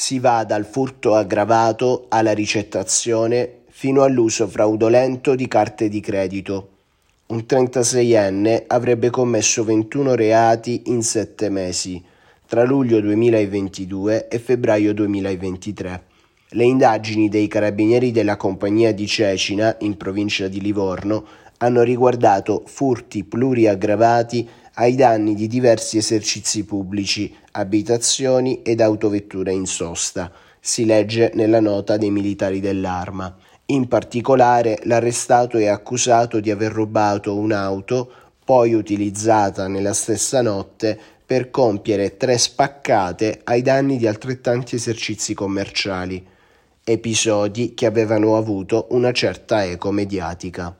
Si va dal furto aggravato alla ricettazione fino all'uso fraudolento di carte di credito. Un 36enne avrebbe commesso 21 reati in sette mesi, tra luglio 2022 e febbraio 2023. Le indagini dei carabinieri della compagnia di Cecina, in provincia di Livorno, hanno riguardato furti pluriaggravati ai danni di diversi esercizi pubblici, abitazioni ed autovetture in sosta, si legge nella nota dei militari dell'arma. In particolare l'arrestato è accusato di aver rubato un'auto, poi utilizzata nella stessa notte per compiere tre spaccate ai danni di altrettanti esercizi commerciali, episodi che avevano avuto una certa eco mediatica.